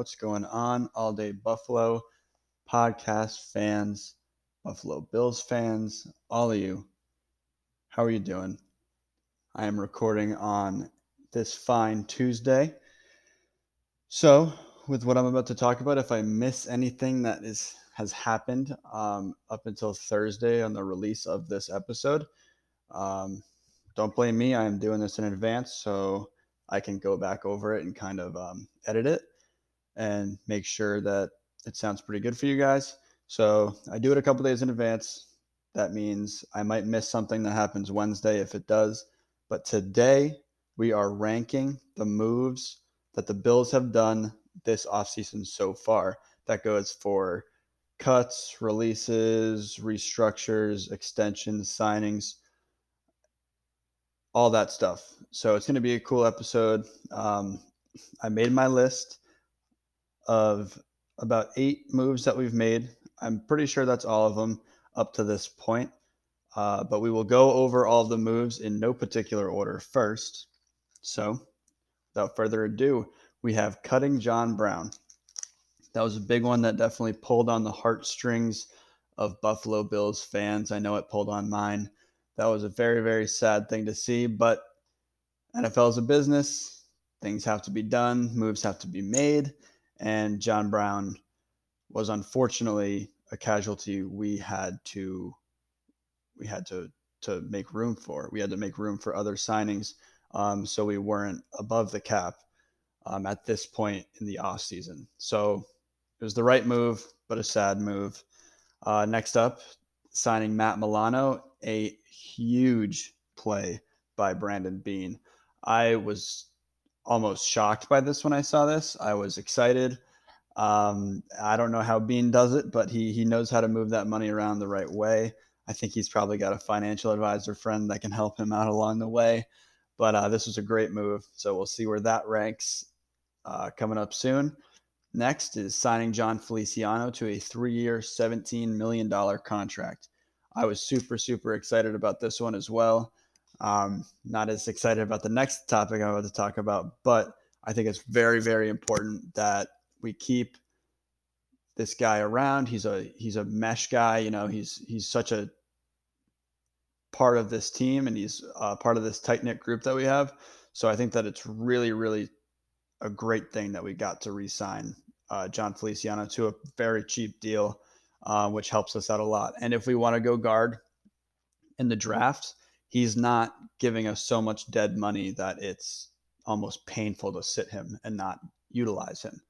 What's going on, All Day Buffalo podcast fans, Buffalo Bills fans, all of you? How are you doing? I am recording on this fine Tuesday. So, with what I'm about to talk about, if I miss anything that is has happened um, up until Thursday on the release of this episode, um, don't blame me. I am doing this in advance, so I can go back over it and kind of um, edit it and make sure that it sounds pretty good for you guys. So I do it a couple days in advance. That means I might miss something that happens Wednesday if it does. But today we are ranking the moves that the Bills have done this offseason so far. That goes for cuts, releases, restructures, extensions, signings, all that stuff. So it's going to be a cool episode. Um, I made my list of about eight moves that we've made. I'm pretty sure that's all of them up to this point. Uh, but we will go over all the moves in no particular order first. So, without further ado, we have cutting John Brown. That was a big one that definitely pulled on the heartstrings of Buffalo Bills fans. I know it pulled on mine. That was a very, very sad thing to see, but NFL is a business. Things have to be done, moves have to be made, and John Brown was unfortunately a casualty we had to we had to to make room for. We had to make room for other signings, um, so we weren't above the cap um, at this point in the off season. So it was the right move, but a sad move. Uh, next up, signing Matt Milano, a huge play by Brandon Beane. I was almost shocked by this when I saw this. I was excited. Um, I don't know how Beane does it, but he he knows how to move that money around the right way. I think he's probably got a financial advisor friend that can help him out along the way. But uh, this was a great move, so we'll see where that ranks uh, coming up soon. Next is signing Jon Feliciano to a three-year, $17 million contract. I was super, super excited about this one as well. Um, not as excited about the next topic I'm about to talk about, but I think it's very, very important that we keep this guy around. He's a he's a mesh guy. You know, he's he's such a part of this team, and he's uh, part of this tight knit group that we have. So I think that it's really, really a great thing that we got to re-sign uh, Jon Feliciano to a very cheap deal, uh, which helps us out a lot. And if we want to go guard in the draft, he's not giving us so much dead money that it's almost painful to sit him and not utilize him.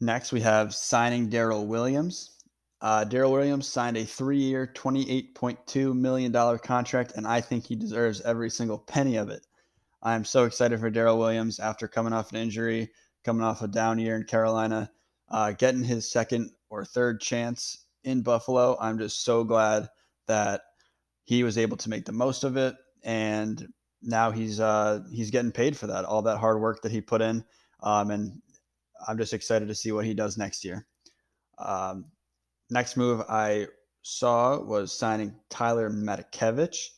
Next, we have signing Daryl Williams. Uh, Daryl Williams signed a three-year, $28.2 million contract, and I think he deserves every single penny of it. I'm so excited for Daryl Williams after coming off an injury, coming off a down year in Carolina, uh, getting his second or third chance in Buffalo. I'm just so glad that he was able to make the most of it, and now he's uh, he's getting paid for that, all that hard work that he put in, um, and I'm just excited to see what he does next year. Um, next move I saw was signing Tyler Matakevich.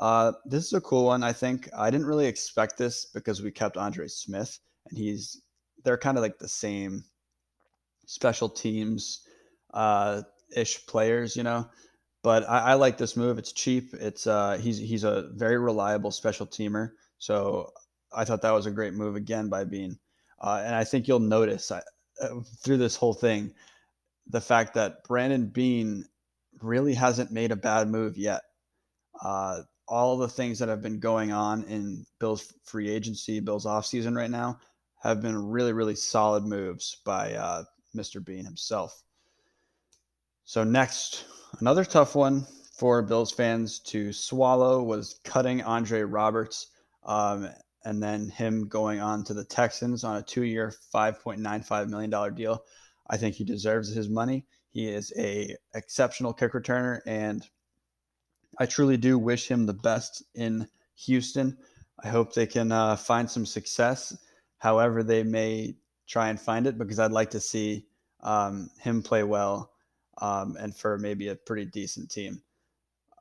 Uh, this is a cool one. I think I didn't really expect this because we kept Andre Smith, and he's they're kind of like the same special teams uh, ish players, you know. But I, I, like this move. It's cheap. It's uh, he's he's a very reliable special teamer. So I thought that was a great move again by Beane. Uh, and I think you'll notice uh, through this whole thing the fact that Brandon Beane really hasn't made a bad move yet. Uh, all the things that have been going on in Bill's free agency, Bill's offseason right now, have been really, really solid moves by uh, Mr. Beane himself. So, next, another tough one for Bills fans to swallow was cutting Andre Roberts um, and then him going on to the Texans on a two year, $5.95 million deal. I think he deserves his money. He is a exceptional kick returner and I truly do wish him the best in Houston. I hope they can uh, find some success, however they may try and find it, because I'd like to see um, him play well um, and for maybe a pretty decent team.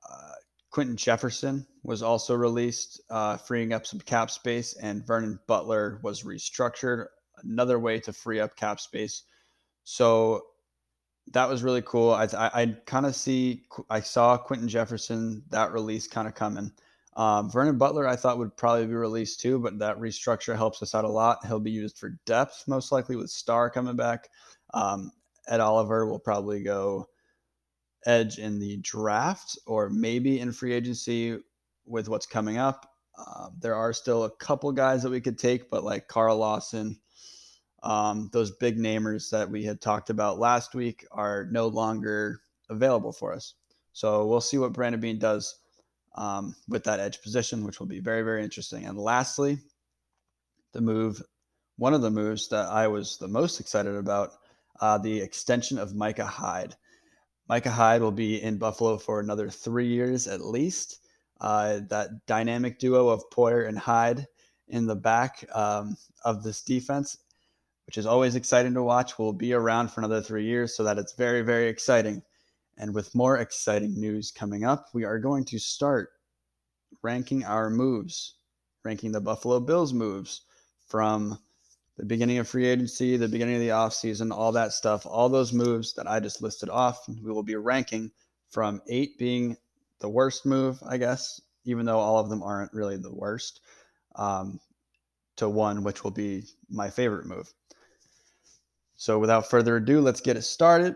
Uh, Quinton Jefferson was also released, uh, freeing up some cap space, and Vernon Butler was restructured, another way to free up cap space. So that was really cool. I I, I kind of see I saw Quinton Jefferson that release kind of coming. Um, Vernon Butler I thought would probably be released too, but that restructure helps us out a lot. He'll be used for depth most likely with Star coming back. Um, Ed Oliver will probably go edge in the draft or maybe in free agency with what's coming up. Uh, there are still a couple guys that we could take, but like Carl Lawson, um, those big namers that we had talked about last week are no longer available for us. So we'll see what Brandon Beane does um, with that edge position, which will be very, very interesting. And lastly, the move, one of the moves that I was the most excited about, uh, the extension of Micah Hyde. Micah Hyde will be in Buffalo for another three years at least. Uh, that dynamic duo of Poyer and Hyde in the back um, of this defense which is always exciting to watch, will be around for another three years. So that it's very, very exciting. And with more exciting news coming up, we are going to start ranking our moves, ranking the Buffalo Bills moves from the beginning of free agency, the beginning of the offseason, all that stuff, all those moves that I just listed off, we will be ranking from eight being the worst move, I guess, even though all of them aren't really the worst, um, to one, which will be my favorite move. So without further ado, let's get it started.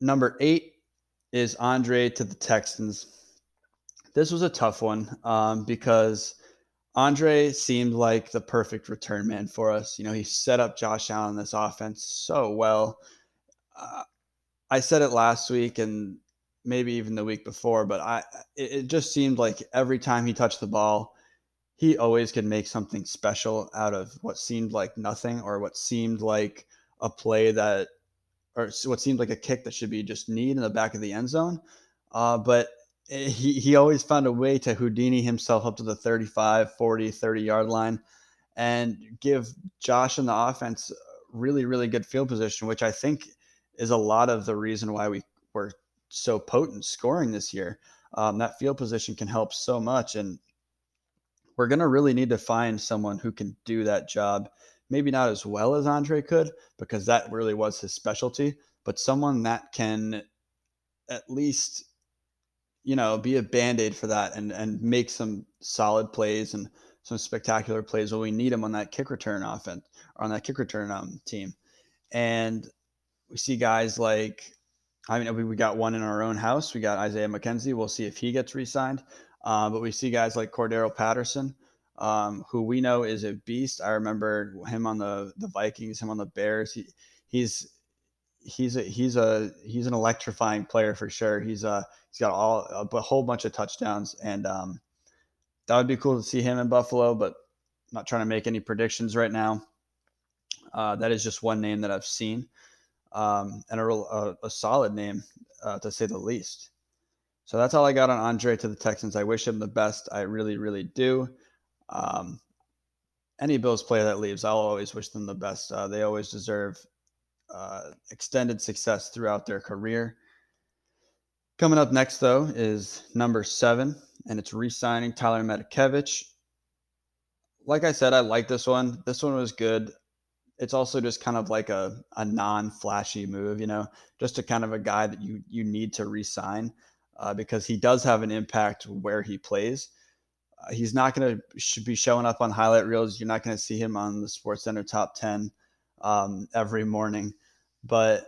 Number eight is Andre to the Texans. This was a tough one um, because Andre seemed like the perfect return man for us. You know, he set up Josh Allen this offense so well. Uh, I said it last week and maybe even the week before, but I it, it just seemed like every time he touched the ball, he always could make something special out of what seemed like nothing or what seemed like a play that, or what seemed like a kick that should be just need in the back of the end zone. Uh, but he, he always found a way to Houdini himself up to the 35, 40, 30 yard line and give Josh and the offense really, really good field position, which I think is a lot of the reason why we were so potent scoring this year. Um, that field position can help so much. And we're going to really need to find someone who can do that job maybe not as well as Andre could because that really was his specialty, but someone that can at least you know be a band-aid for that and and make some solid plays and some spectacular plays when we need him on that kick return offense or on that kick return um, team. And we see guys like I mean, we got one in our own house. We got Isaiah McKenzie. We'll see if he gets re-signed. Uh, but we see guys like Cordarrelle Patterson, um, who we know is a beast. I remember him on the the Vikings, him on the Bears. He he's he's a he's a he's an electrifying player for sure. He's a uh, he's got all a, whole bunch of touchdowns, and um, that would be cool to see him in Buffalo. But I'm not trying to make any predictions right now. Uh, that is just one name that I've seen, um, and a, a, a solid name uh, to say the least. So that's all I got on Andre to the Texans. I wish him the best. I really, really do. Um, any Bills player that leaves, I'll always wish them the best. Uh, they always deserve uh, extended success throughout their career. Coming up next, though, is number seven, and it's re signing Tyler Matakevich. Like I said, I like this one. This one was good. It's also just kind of like a, a non flashy move, you know, just a kind of a guy that you, you need to re sign uh, because he does have an impact where he plays uh, he's not going to be showing up on highlight reels. You're not going to see him on the Sports Center top ten um, every morning, but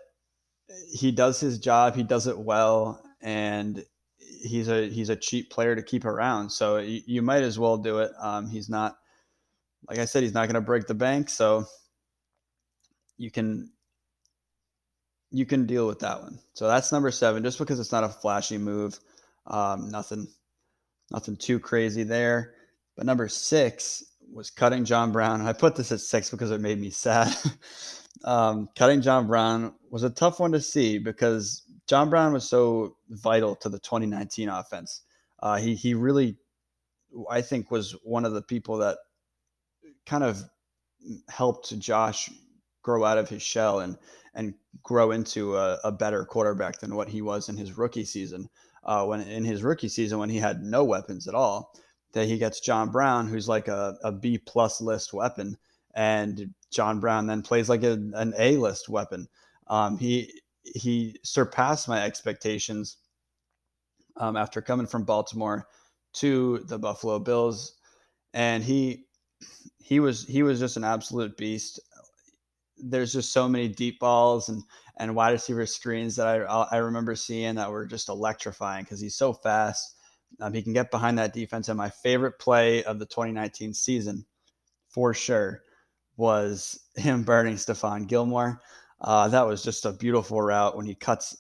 he does his job. He does it well, and he's a he's a cheap player to keep around. So you, you might as well do it. Um, he's not like I said, he's not going to break the bank, so you can you can deal with that one. So that's number seven. Just because it's not a flashy move, um, nothing Nothing too crazy there. But number six was cutting John Brown. I put this at six because it made me sad. um, cutting John Brown was a tough one to see because John Brown was so vital to the 2019 offense. Uh, he he really, I think, was one of the people that kind of helped Josh grow out of his shell and and grow into a, a better quarterback than what he was in his rookie season. uh, when in his rookie season when he had no weapons at all. That he gets John Brown, who's like a, a B plus list weapon, and John Brown then plays like a, an A list weapon. Um, he he surpassed my expectations um, after coming from Baltimore to the Buffalo Bills, and he he was he was just an absolute beast. There's just so many deep balls and and wide receiver screens that I I remember seeing that were just electrifying because he's so fast. Um, he can get behind that defense. And my favorite play of the 2019 season, for sure, was him burning Stephon Gilmore. Uh, that was just a beautiful route when he cuts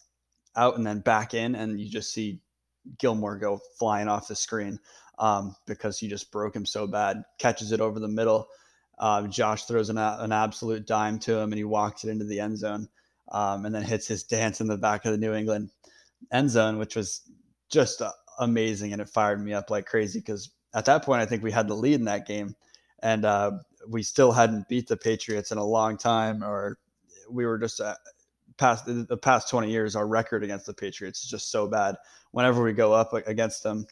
out and then back in, and you just see Gilmore go flying off the screen um, because he just broke him so bad. Catches it over the middle. Um, Josh throws an, an absolute dime to him, and he walks it into the end zone, um, and then hits his dance in the back of the New England end zone, which was just uh, amazing, and it fired me up like crazy because at that point I think we had the lead in that game, and uh, we still hadn't beat the Patriots in a long time, or we were just uh, past the past 20 years. Our record against the Patriots is just so bad. Whenever we go up against them,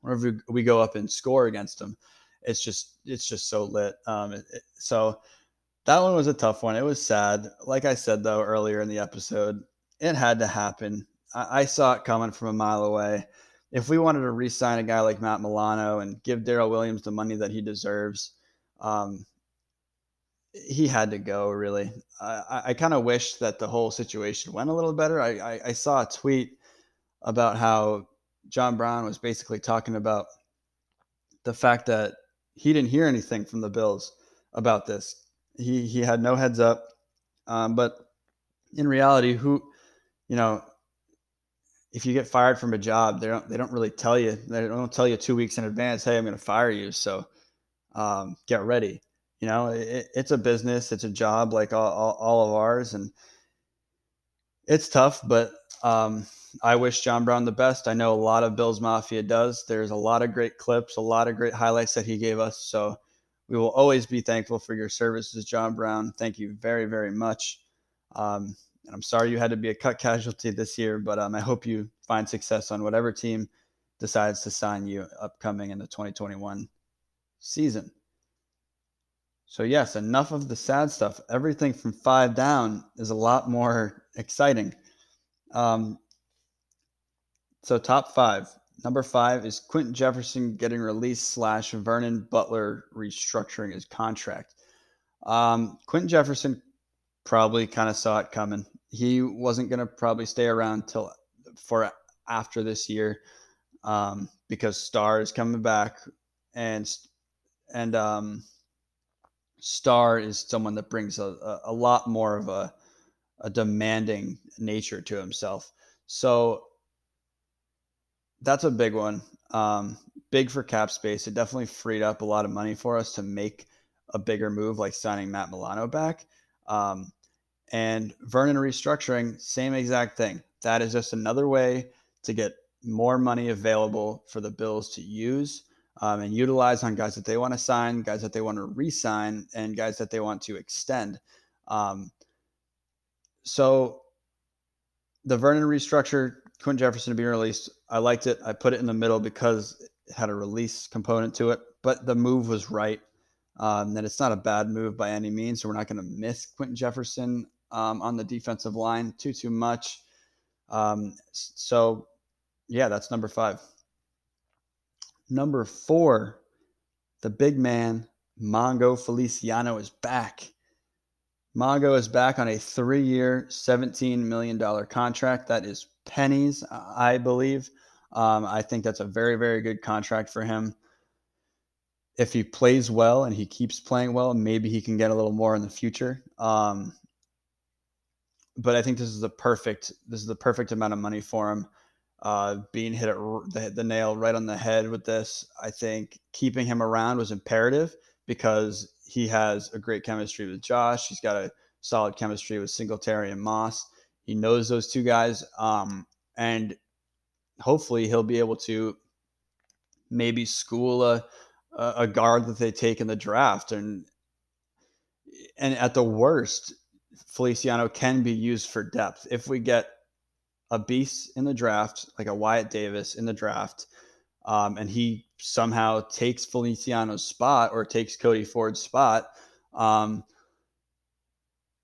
whenever we go up and score against them, it's just it's just so lit. Um, it, it, so that one was a tough one. It was sad. Like I said though earlier in the episode, it had to happen. I, saw it coming from a mile away. If we wanted to re-sign a guy like Matt Milano and give Daryl Williams the money that he deserves, um, he had to go. Really, I, I kind of wish that the whole situation went a little better. I, I, I saw a tweet about how John Brown was basically talking about the fact that he didn't hear anything from the Bills about this. He he had no heads up, um, but in reality, who you know, if you get fired from a job, they don't they don't really tell you. They don't tell you two weeks in advance. Hey, I'm going to fire you, so um, get ready. You know, it, it's a business, it's a job like all, all, all of ours, and it's tough, but um, I wish John Brown the best. I know a lot of Bills Mafia does. There's a lot of great clips, a lot of great highlights that he gave us. So we will always be thankful for your services, John Brown. Thank you very, very much. Um, and I'm sorry you had to be a cut casualty this year, but um, I hope you find success on whatever team decides to sign you upcoming in the 2021 season. So, yes, enough of the sad stuff. Everything from five down is a lot more exciting. Um, so top five. Number five is Quinton Jefferson getting released slash Vernon Butler restructuring his contract. Um, Quinton Jefferson probably kind of saw it coming. He wasn't going to probably stay around till for after this year um, because Star is coming back and and um, Star is someone that brings a, a lot more of a, a demanding nature to himself. So that's a big one. Um, big for cap space. It definitely freed up a lot of money for us to make a bigger move like signing Matt Milano back. Um, and Vernon restructuring, same exact thing. That is just another way to get more money available for the Bills to use um, and utilize on guys that they want to sign, guys that they want to re sign, and guys that they want to extend. Um, so the Vernon restructure Quinton Jefferson to be released. I liked it. I put it in the middle because it had a release component to it, but the move was right. Um, that it's not a bad move by any means. So we're not going to miss Quinton Jefferson um, on the defensive line too too much. Um, so yeah, that's number five. Number four, the big man Mongo Feliciano is back. Mongo is back on a three-year, $17 million contract. That is pennies, I believe. Um, I think that's a very, very good contract for him. If he plays well and he keeps playing well, maybe he can get a little more in the future. Um, but I think this is the perfect this is the perfect amount of money for him. Uh, being hit at the, the nail right on the head with this, I think keeping him around was imperative because he has a great chemistry with Josh. He's got a solid chemistry with Singletary and Moss. He knows those two guys, um, and hopefully he'll be able to maybe school a a guard that they take in the draft, and and at the worst, Feliciano can be used for depth if we get a beast in the draft, like a Wyatt Davis in the draft, um, and he somehow takes Feliciano's spot or takes Cody Ford's spot, um,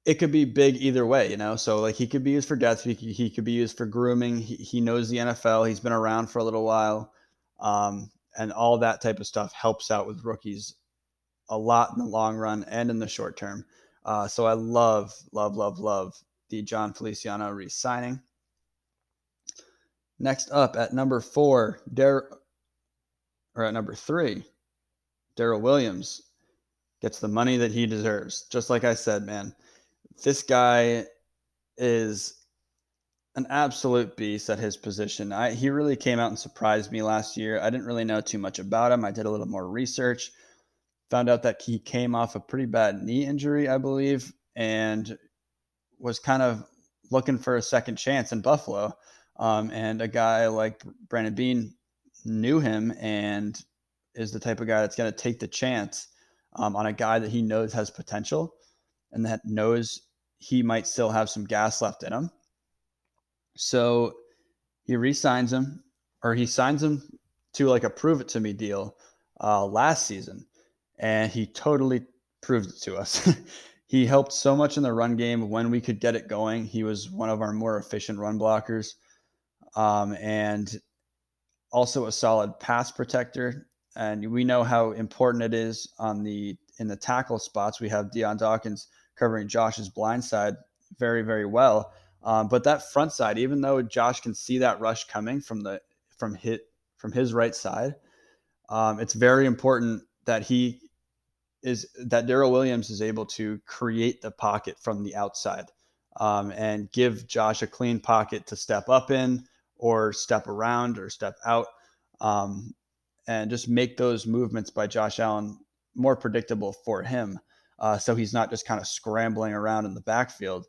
it could be big either way, you know. So like he could be used for depth, he, he could be used for grooming. He, he knows the NFL. He's been around for a little while, um, and all that type of stuff helps out with rookies a lot in the long run and in the short term. Uh, so I love, love, love, love the Jon Feliciano re-signing. Next up at number four, Dar- or at number three, Daryl Williams gets the money that he deserves. Just like I said, man, this guy is an absolute beast at his position. I, he really came out and surprised me last year. I didn't really know too much about him. I did a little more research, found out that he came off a pretty bad knee injury, I believe, and was kind of looking for a second chance in Buffalo. Um, and a guy like Brandon Beane knew him and is the type of guy that's going to take the chance um, on a guy that he knows has potential and that knows he might still have some gas left in him. So he re-signs him, or he signs him to like a prove it to me deal uh, last season, and he totally proved it to us. he helped so much in the run game when we could get it going. He was one of our more efficient run blockers, um, and also a solid pass protector. And we know how important it is on the in the tackle spots. We have Dion Dawkins covering Josh's blind side very, very well. Um, but that front side, even though Josh can see that rush coming from the from hit from his right side, um, it's very important that he is that Daryl Williams is able to create the pocket from the outside um, and give Josh a clean pocket to step up in or step around or step out um, and just make those movements by Josh Allen more predictable for him. Uh, so he's not just kind of scrambling around in the backfield.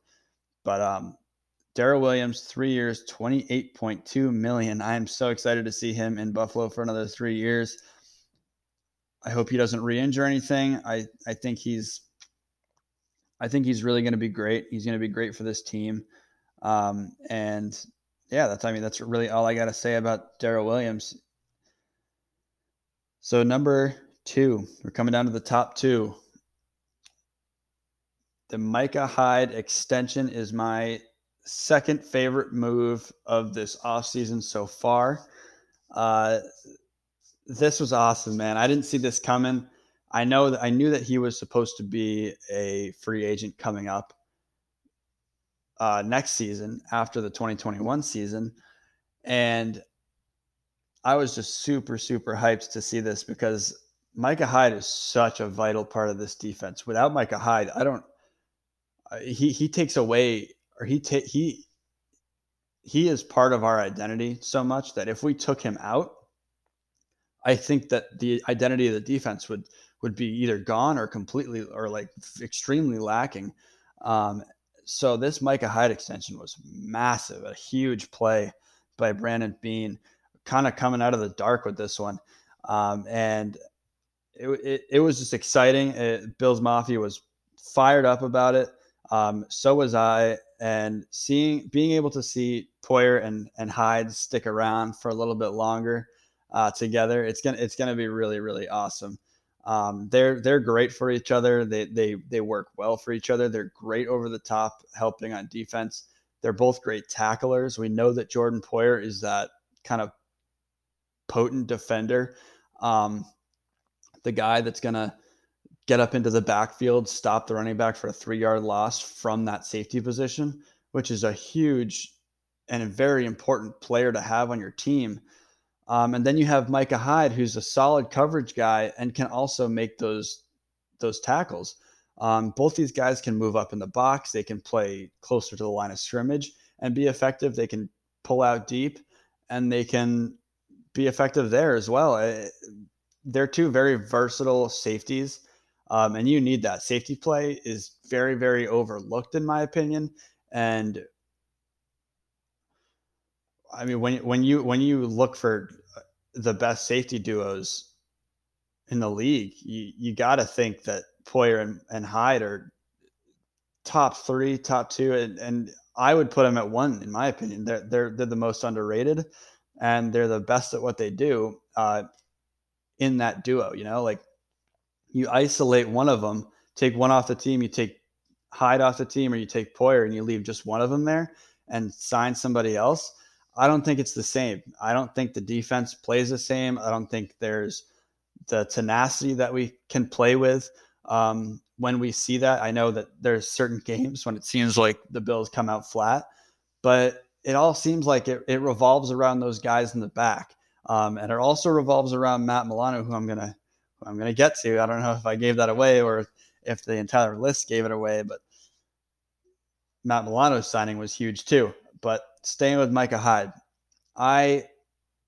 But um, Daryl Williams, three years, 28.2 million. I am so excited to see him in Buffalo for another three years. I hope he doesn't re-injure anything. I, I think he's I think he's really going to be great. He's going to be great for this team. Um, and yeah, that's I mean that's really all I got to say about Daryl Williams. So number two, we're coming down to the top two. The Micah Hyde extension is my second favorite move of this offseason so far. Uh, this was awesome, man. I didn't see this coming. I know that I knew that he was supposed to be a free agent coming up uh, next season after the 2021 season. And I was just super, super hyped to see this because Micah Hyde is such a vital part of this defense. Without Micah Hyde, I don't. Uh, he he takes away, or he ta- he he is part of our identity so much that if we took him out, I think that the identity of the defense would would be either gone or completely or like extremely lacking. Um, so this Micah Hyde extension was massive, a huge play by Brandon Beane, kind of coming out of the dark with this one. Um, and it, it, it, was just exciting. It, Bills Mafia was fired up about it. Um, so was I. And seeing, being able to see Poyer and, and Hyde stick around for a little bit longer uh, together, it's gonna it's gonna be really really awesome. Um, they're they're great for each other. They they they work well for each other. They're great over the top, helping on defense. They're both great tacklers. We know that Jordan Poyer is that kind of potent defender, um, the guy that's gonna get up into the backfield, stop the running back for a three yard loss from that safety position, which is a huge and a very important player to have on your team. Um, and then you have Micah Hyde, who's a solid coverage guy and can also make those those tackles. Um, both these guys can move up in the box. They can play closer to the line of scrimmage and be effective. They can pull out deep, and they can be effective there as well. Eh, they're two very versatile safeties, um, and you need that. Safety play is very, very overlooked, in my opinion. And I mean, when when you when you look for the best safety duos in the league, you, you got to think that Poyer and, and Hyde are top three, top two, and, and I would put them at one in my opinion. They're they're they're the most underrated, and they're the best at what they do uh, in that duo. You know, like you isolate one of them, take one off the team, you take Hyde off the team, or you take Poyer and you leave just one of them there and sign somebody else. I don't think it's the same. I don't think the defense plays the same. I don't think there's the tenacity that we can play with. Um, when we see that, I know that there's certain games when it seems like the Bills come out flat, but it all seems like it, it revolves around those guys in the back. Um, and it also revolves around Matt Milano, who I'm gonna who I'm gonna get to. I don't know if I gave that away or if the entire list gave it away, but Matt Milano's signing was huge too. But staying with Micah Hyde, I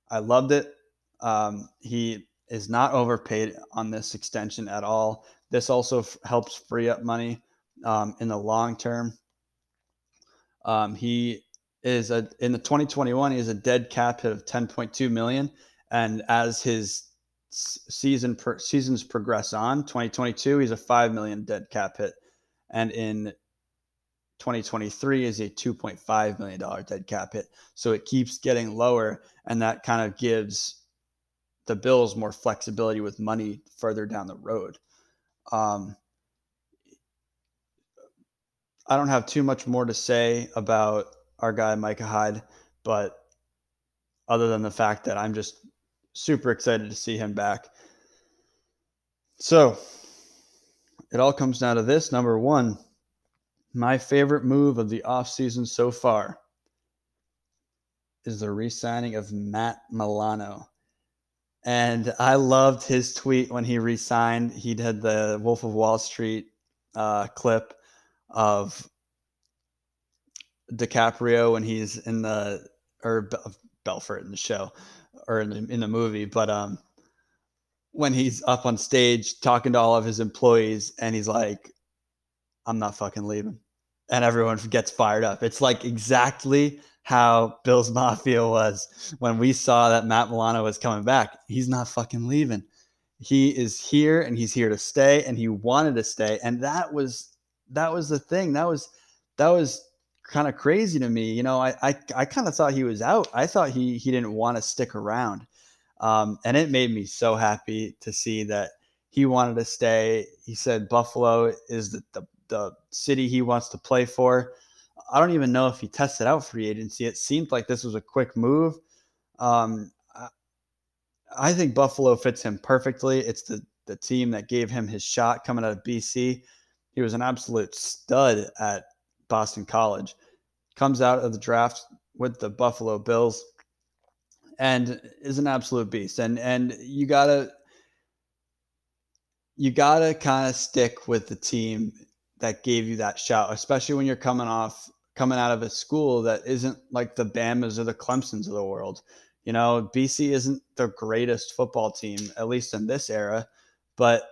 I loved it. Um, he is not overpaid on this extension at all. This also f- helps free up money um, in the long term. Um, he is a in the 2021 he is a dead cap hit of 10.2 million, and as his season per, seasons progress on, 2022 he's a five million dead cap hit, and in 2023 is a 2.5 million dollar dead cap hit. So it keeps getting lower, and that kind of gives the Bills more flexibility with money further down the road. Um, I don't have too much more to say about our guy Micah Hyde, but other than the fact that I'm just super excited to see him back. So it all comes down to this number one, my favorite move of the offseason so far is the re signing of Matt Milano. And I loved his tweet when he re signed. He did the Wolf of Wall Street uh, clip of DiCaprio when he's in the or Belfort in the show or in the, in the movie, but um, when he's up on stage talking to all of his employees and he's like, "I'm not fucking leaving," and everyone gets fired up. It's like exactly how Bill's Mafia was when we saw that Matt Milano was coming back. He's not fucking leaving. He is here and he's here to stay and he wanted to stay. And that was that was the thing. That was that was kind of crazy to me. You know, I I, I kind of thought he was out. I thought he he didn't want to stick around. Um, and it made me so happy to see that he wanted to stay. He said Buffalo is the, the, the city he wants to play for. I don't even know if he tested out free agency. It seemed like this was a quick move. Um, I think Buffalo fits him perfectly. It's the the team that gave him his shot coming out of BC. He was an absolute stud at Boston College. Comes out of the draft with the Buffalo Bills and is an absolute beast. And and you gotta you gotta kind of stick with the team that gave you that shout, especially when you're coming off coming out of a school that isn't like the Bamas or the Clemsons of the world. You know, BC isn't the greatest football team, at least in this era, but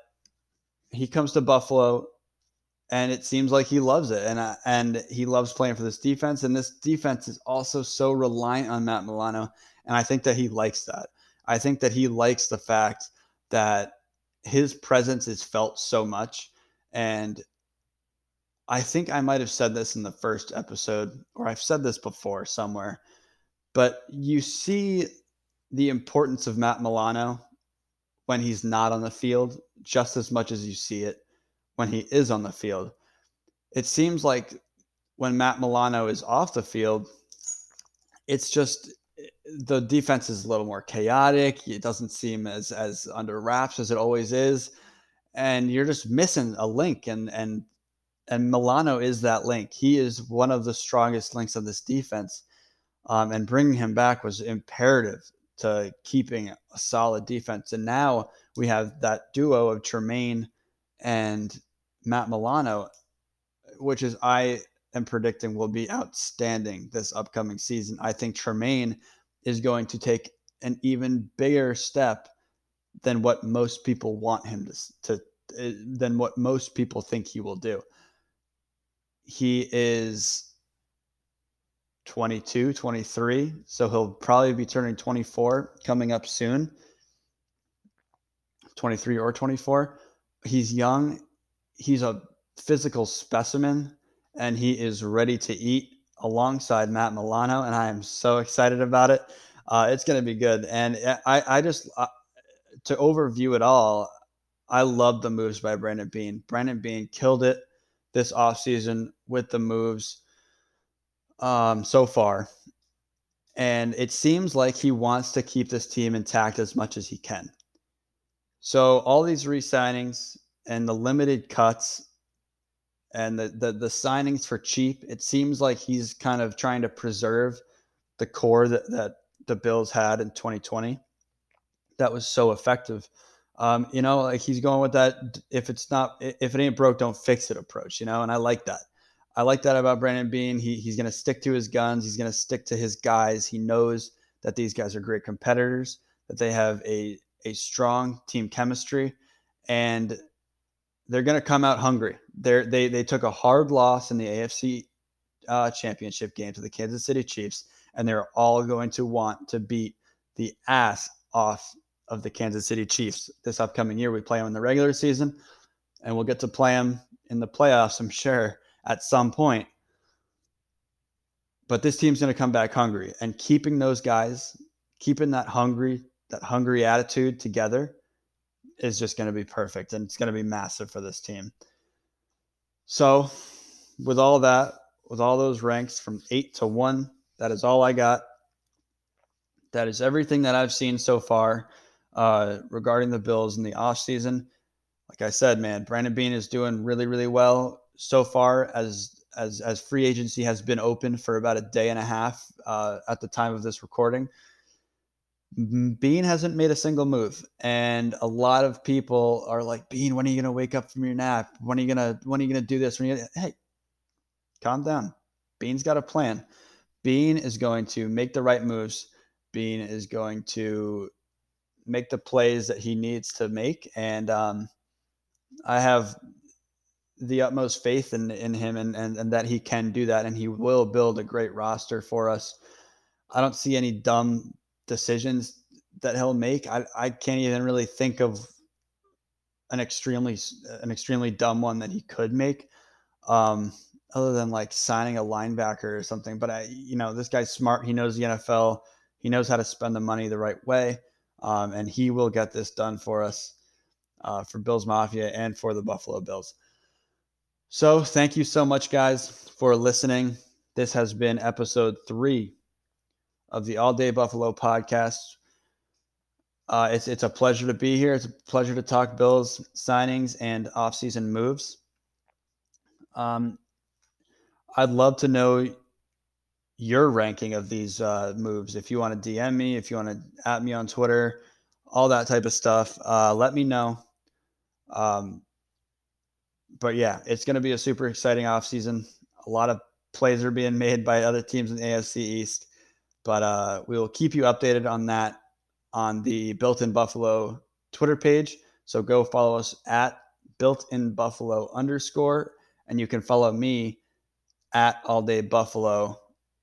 he comes to Buffalo and it seems like he loves it and uh, and he loves playing for this defense and this defense is also so reliant on Matt Milano and I think that he likes that. I think that he likes the fact that his presence is felt so much and I think I might have said this in the first episode, or I've said this before somewhere, but you see the importance of Matt Milano when he's not on the field just as much as you see it when he is on the field. It seems like when Matt Milano is off the field, it's just the defense is a little more chaotic. It doesn't seem as as under wraps as it always is, and you're just missing a link. And and and Milano is that link. He is one of the strongest links of this defense. Um, and bringing him back was imperative to keeping a solid defense. And now we have that duo of Tremaine and Matt Milano, which is I am predicting will be outstanding this upcoming season. I think Tremaine is going to take an even bigger step than what most people want him to, to eh, than what most people think he will do he is 22, 23. So he'll probably be turning 24 coming up soon. 23 or 24. He's young. He's a physical specimen. and he is ready to eat alongside Matt Milano, and I am so excited about it. Uh, it's going to be good, and I, I just uh, to overview it all, I love the moves by Brandon Beane. Brandon Beane killed it this offseason with the moves um, so far. And it seems like he wants to keep this team intact as much as he can. So all these re-signings and the limited cuts and the, the the signings for cheap, it seems like he's kind of trying to preserve the core that, that the Bills had in 2020. That was so effective. Um, you know, like he's going with that if it's not if it ain't broke, don't fix it approach, you know, and I like that. I like that about Brandon Beane. He, he's going to stick to his guns. He's going to stick to his guys. He knows that these guys are great competitors, that they have a, a strong team chemistry, and they're going to come out hungry. They're, they they took a hard loss in the AFC uh, championship game to the Kansas City Chiefs, and they're all going to want to beat the ass off of the Kansas City Chiefs this upcoming year. We play them in the regular season, and we'll get to play them in the playoffs, I'm sure at some point. But this team's going to come back hungry and keeping those guys, keeping that hungry, that hungry attitude together is just going to be perfect and it's going to be massive for this team. So, with all that, with all those ranks from 8 to 1, that is all I got. That is everything that I've seen so far uh, regarding the Bills in the offseason. Like I said, man, Brandon Beane is doing really, really well so far as as as free agency has been open for about a day and a half uh, at the time of this recording. Beane hasn't made a single move, and a lot of people are like, "Beane, when are you gonna wake up from your nap? When are you gonna when are you gonna do this? When you hey, calm down. Beane's got a plan. Beane is going to make the right moves. Bean is going to make the plays that he needs to make, and um, I have the utmost faith in, in him and, and, and that he can do that and he will build a great roster for us. I don't see any dumb decisions that he'll make. I, I can't even really think of an extremely an extremely dumb one that he could make. Um, other than like signing a linebacker or something. But I, you know, this guy's smart. He knows the NFL. He knows how to spend the money the right way, um, and he will get this done for us, uh, for Bills Mafia and for the Buffalo Bills. So, thank you so much, guys, for listening. This has been episode three of the All Day Buffalo podcast. Uh, it's it's a pleasure to be here. It's a pleasure to talk Bills signings and offseason moves. Um, I'd love to know your ranking of these uh, moves. If you want to DM me, if you want to at me on Twitter, all that type of stuff, uh, let me know. Um, but yeah, it's going to be a super exciting offseason. A lot of plays are being made by other teams in AFC East, but uh, we will keep you updated on that on the Built in Buffalo Twitter page. So go follow us at Built in Buffalo underscore, and you can follow me at All Day Buffalo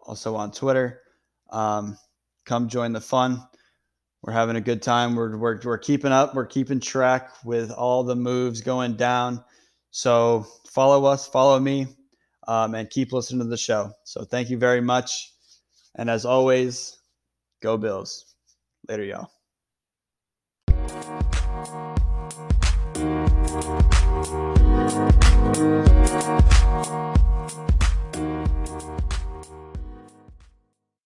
also on Twitter. Um, come join the fun. We're having a good time. We're, we're, we're keeping up, we're keeping track with all the moves going down. So follow us, follow me, um, and keep listening to the show. So thank you very much. And as always, go Bills. Later, y'all.